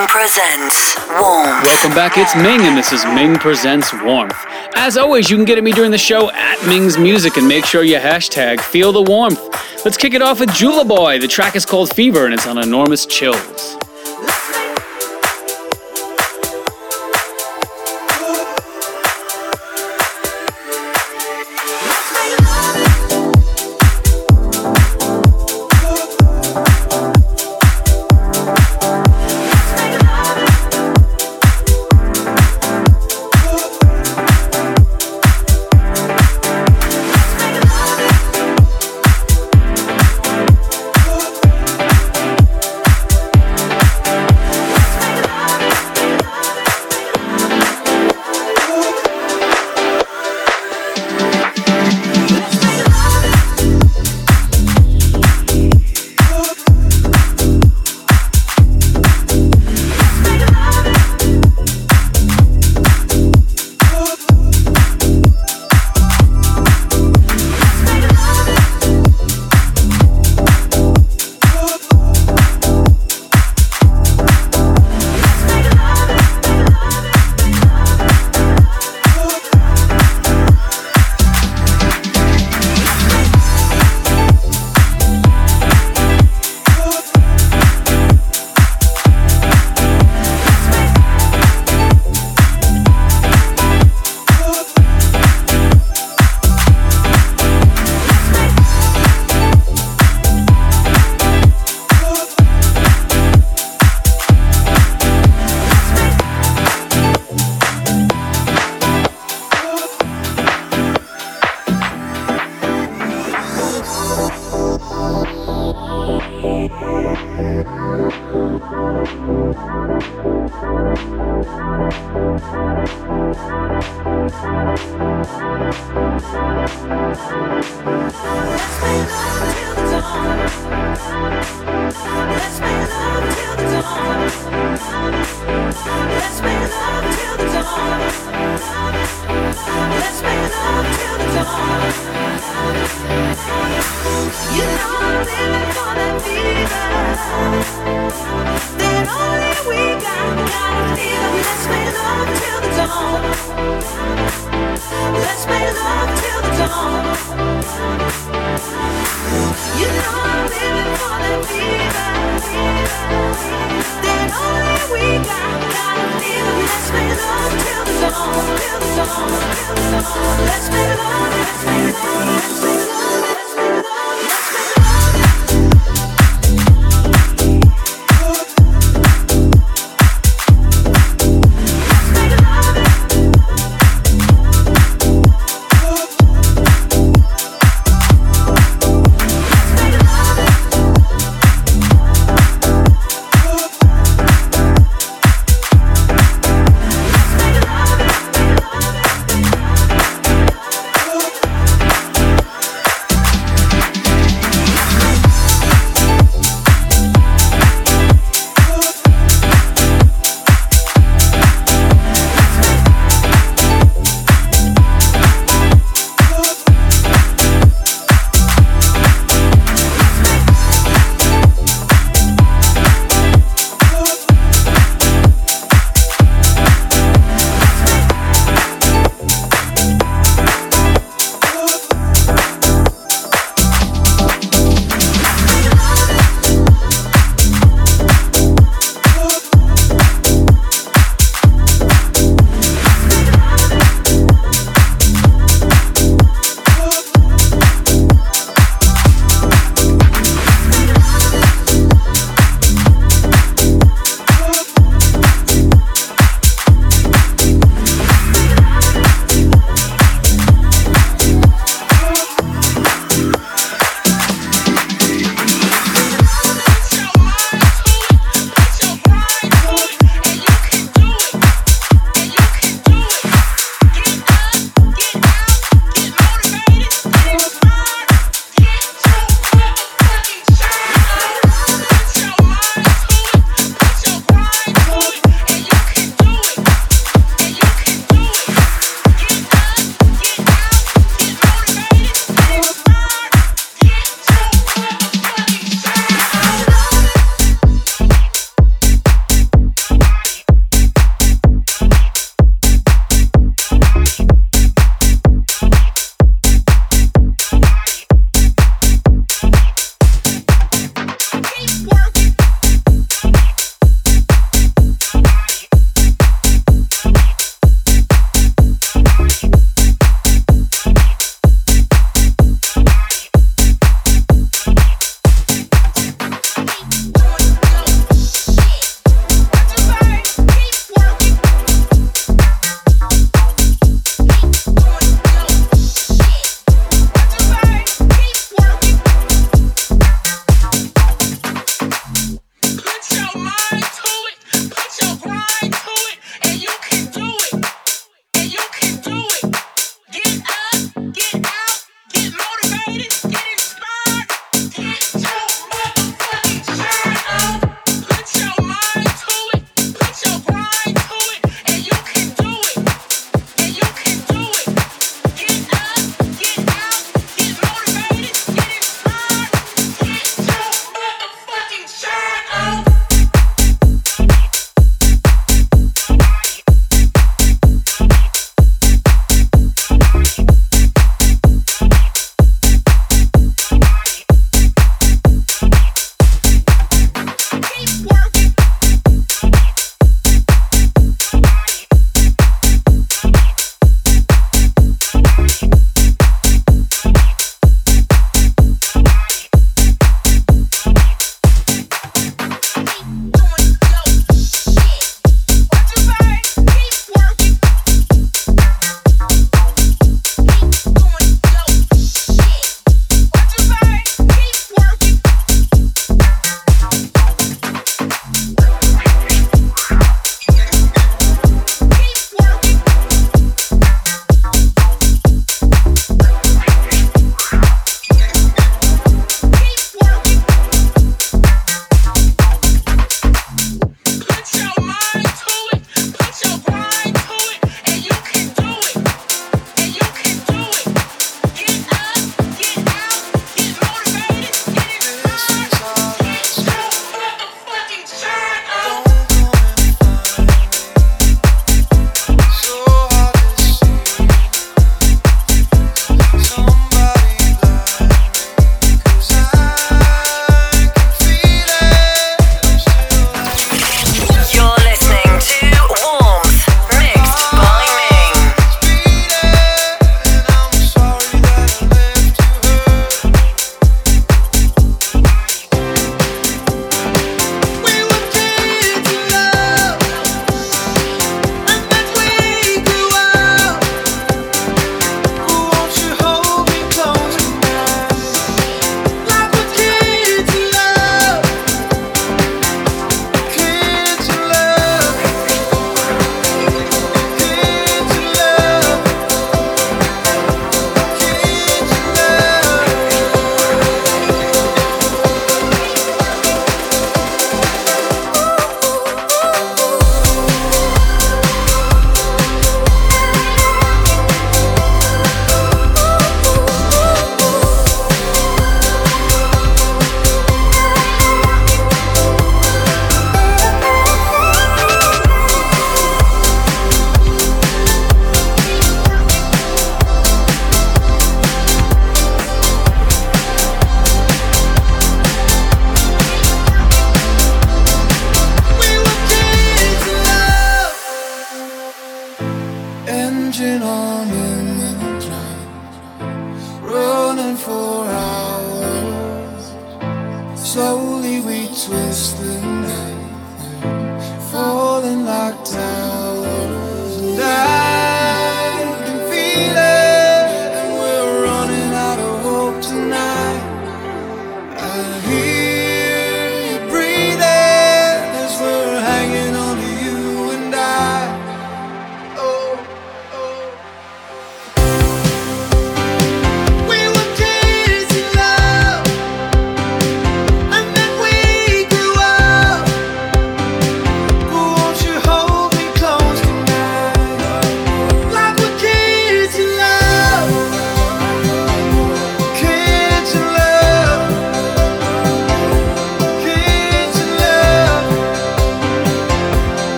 Ming presents Warmth. Welcome back, it's Ming, and this is Ming Presents Warmth. As always, you can get at me during the show at Ming's Music and make sure you hashtag Feel the Warmth. Let's kick it off with Jula Boy. The track is called Fever and it's on Enormous Chills.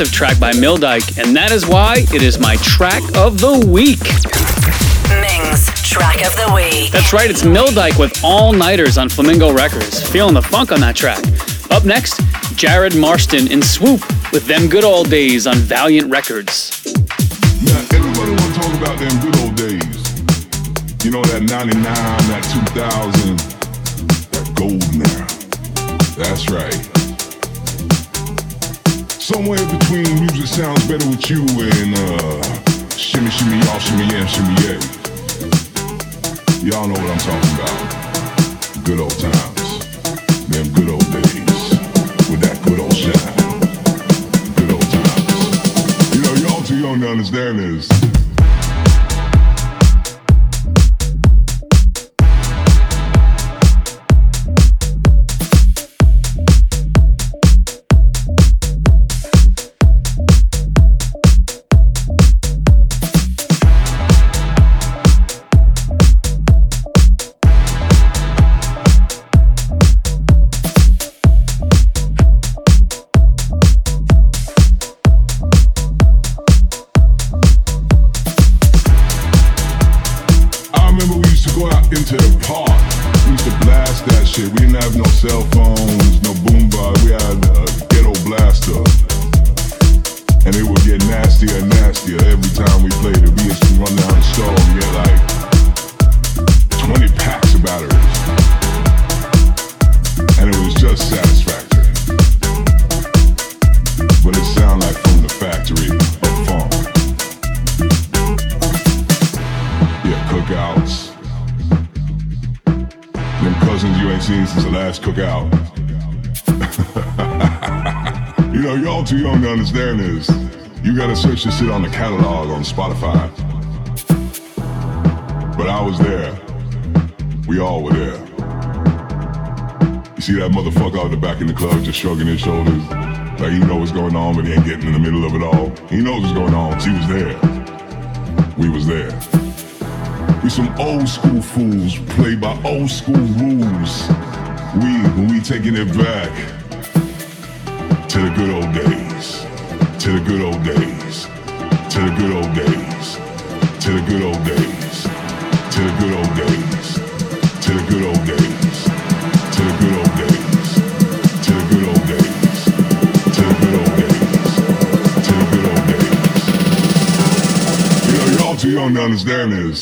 Massive track by Mildyke, and that is why it is my track of the week. Ming's track of the week. That's right, it's Mildyke with All Nighters on Flamingo Records. Feeling the funk on that track. Up next, Jared Marston in Swoop with Them Good Old Days on Valiant Records. Now, everybody want to talk about them good old days. You know, that 99, that 2000, that golden era. That's right. Somewhere between music sounds better with you and uh, shimmy, shimmy, y'all, shimmy, yeah, shimmy, yeah. Y'all know what I'm talking about. Good old times. Them good old days. With that good old shine. Good old times. You know, y'all too young to understand this. Just shrugging his shoulders. Like he know what's going on, but he ain't getting in the middle of it all. He knows what's going on, 'cause he was there. We was there. We some old school fools, play by old school rules. We, we taking it back to the good old days, to the good old days, to the good old days, to the good old days, to the good old days, to the good old days, don't understand is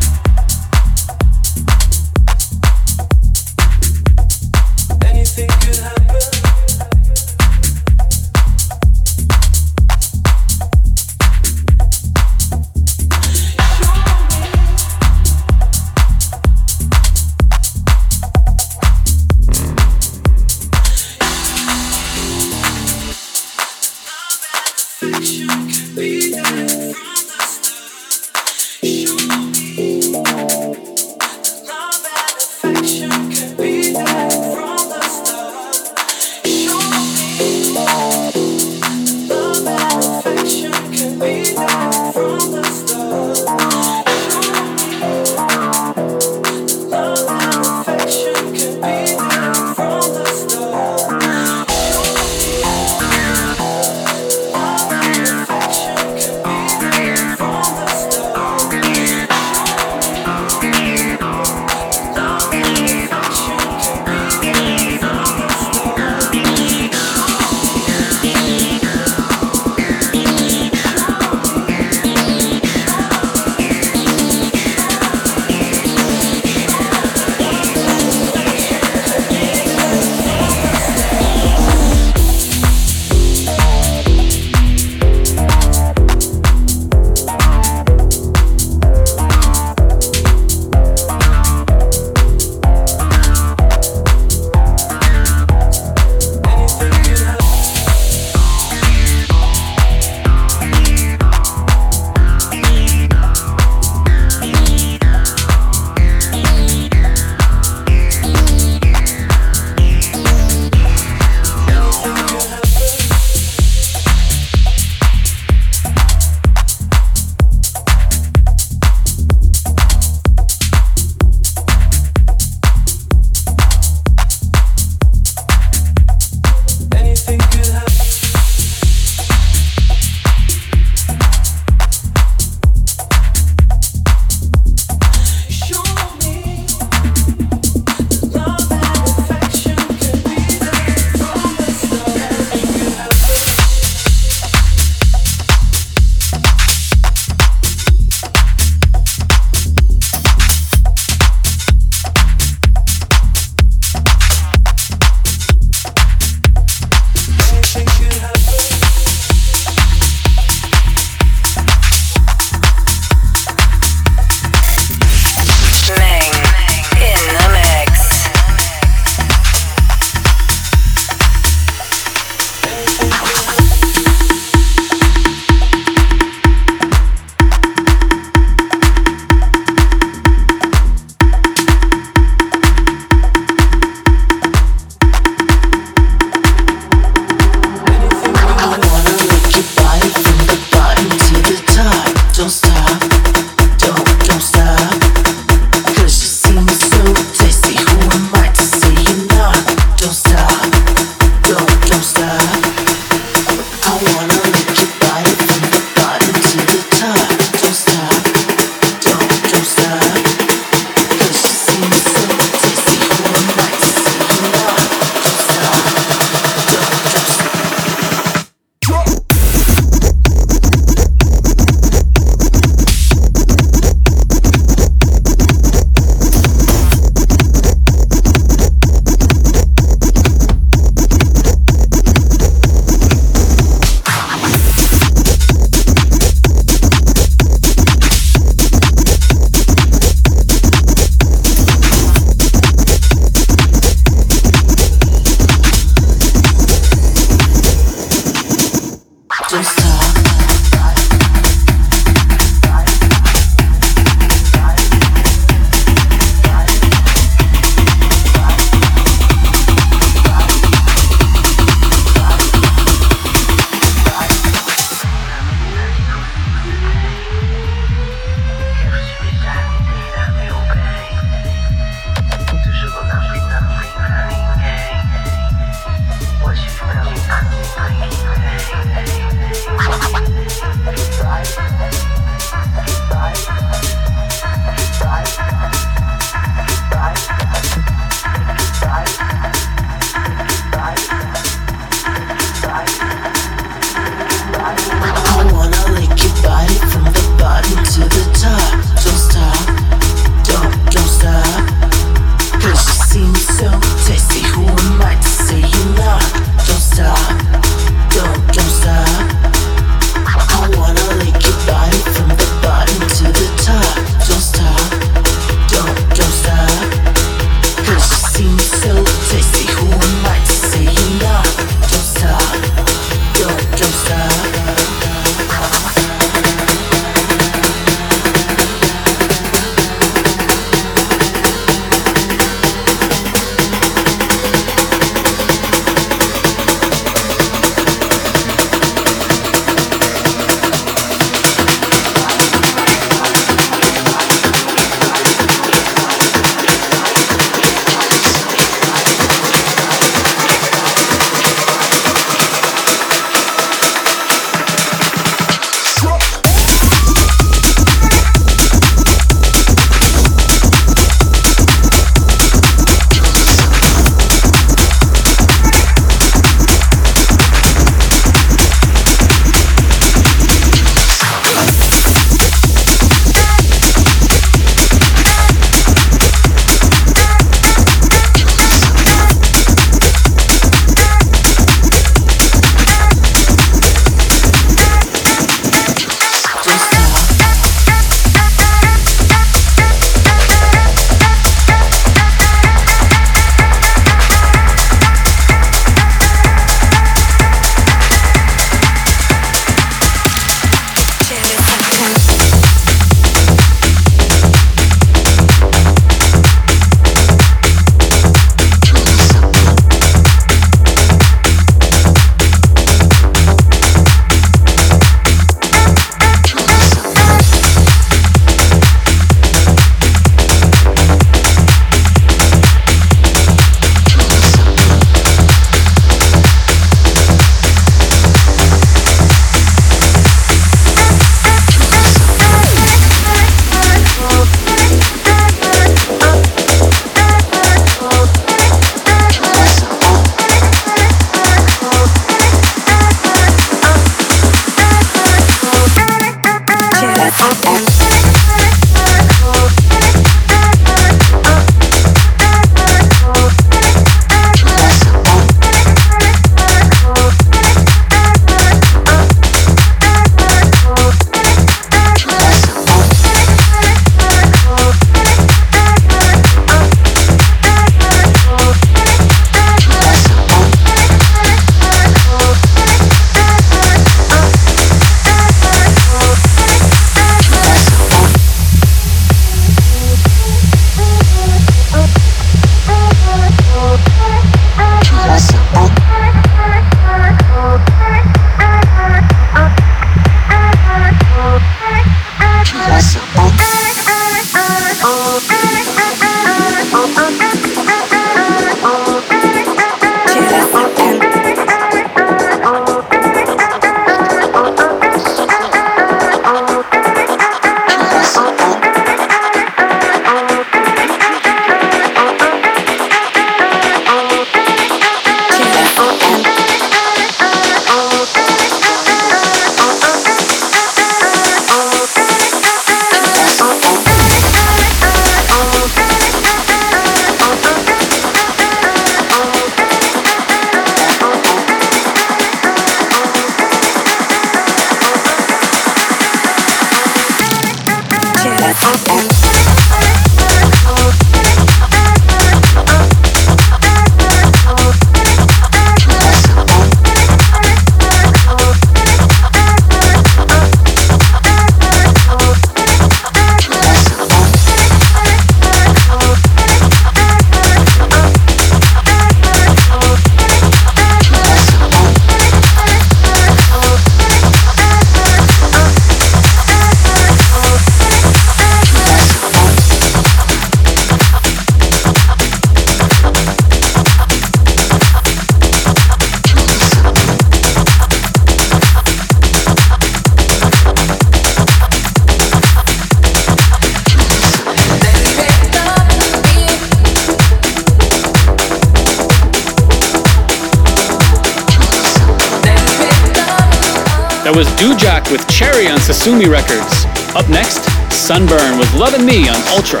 with Cherry on Sosumi Records. Up next, Sunburn with Lovin' Me on Ultra.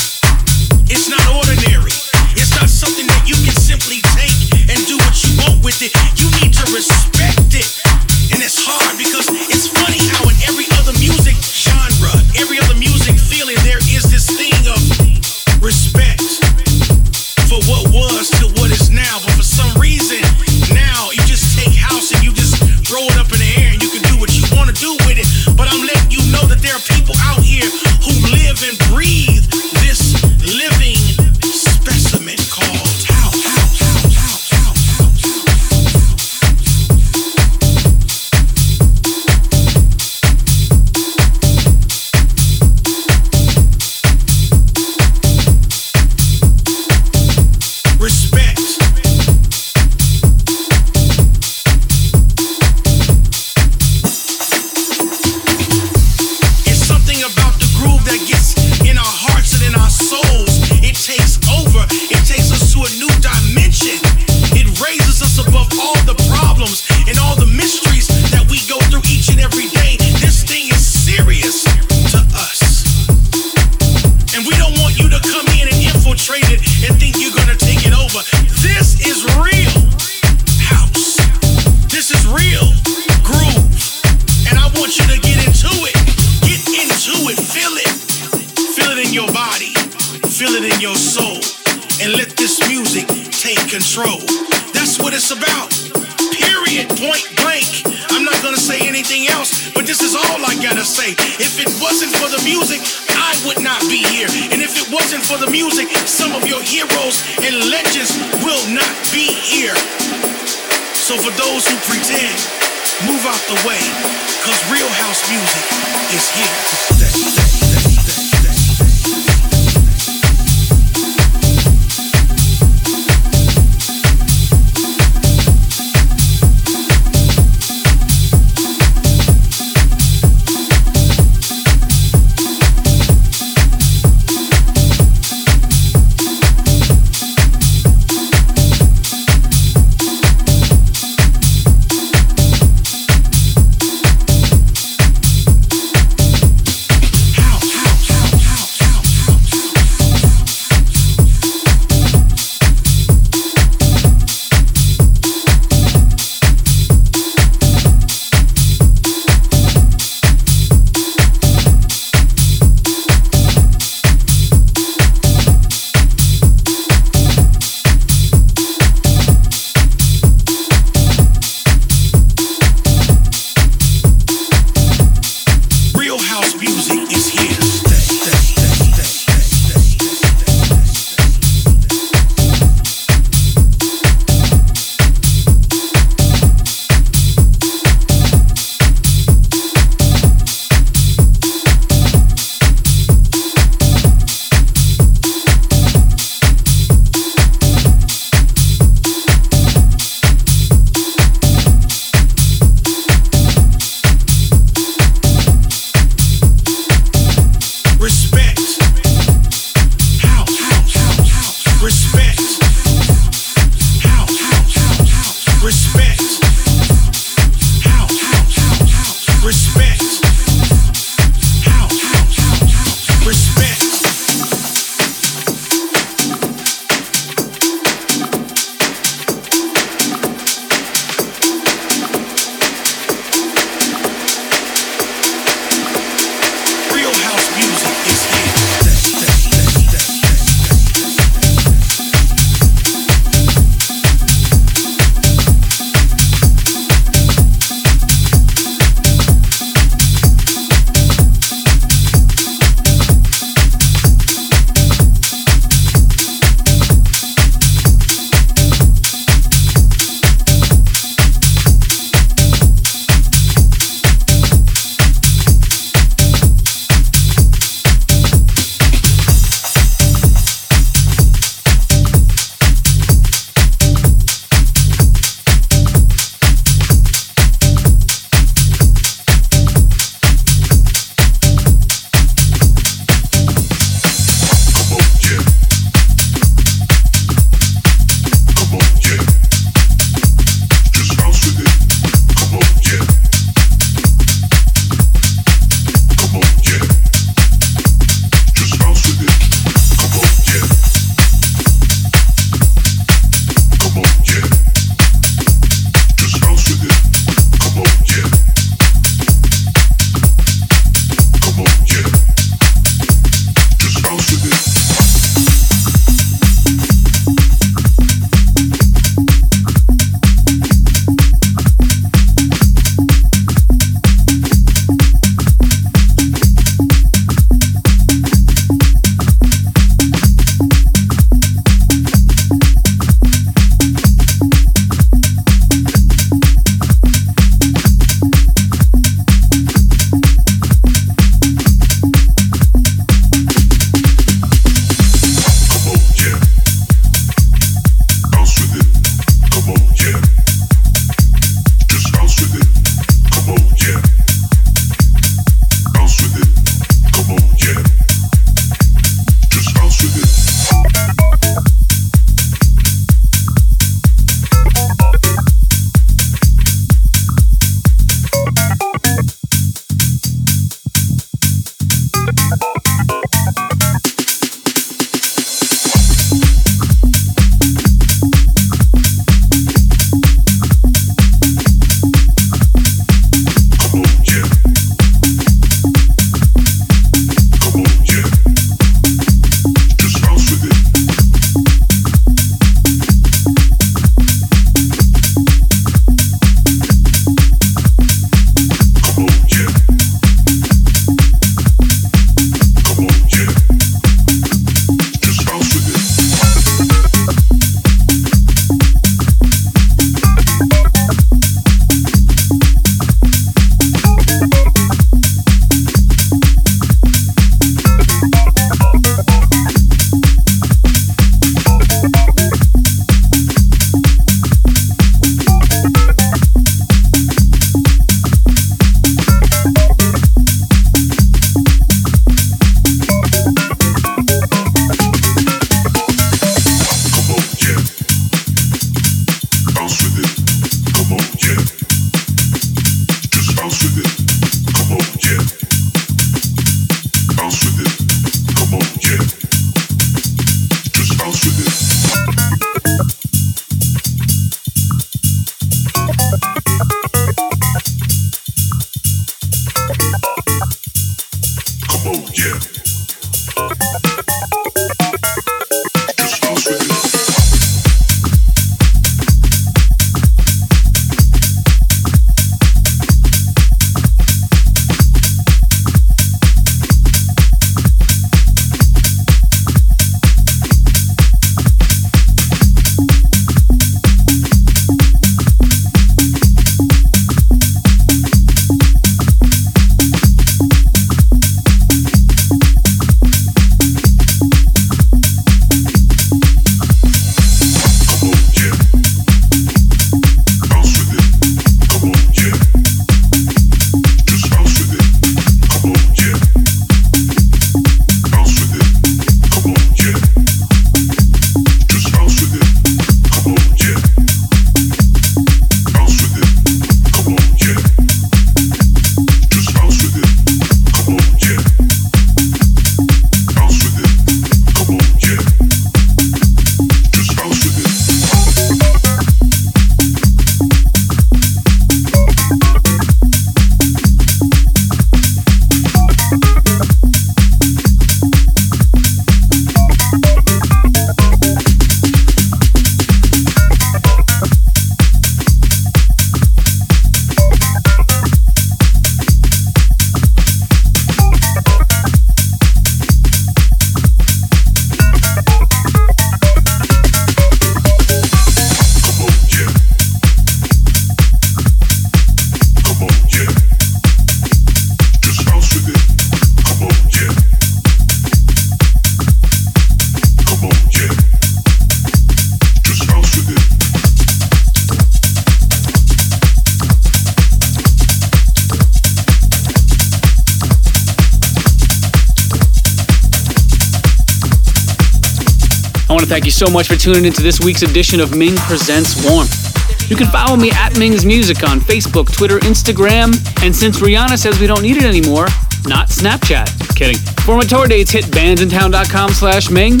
So much for tuning into this week's edition of Ming Presents Warmth. You can follow me at Ming's Music on Facebook, Twitter, Instagram, and since Rihanna says we don't need it anymore, not Snapchat. Kidding. For my tour dates, hit bandsintown.com slash Ming.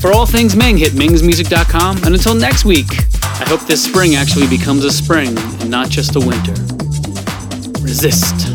For all things Ming, hit mingsmusic.com. And until next week, I hope this spring actually becomes a spring and not just a winter. Resist.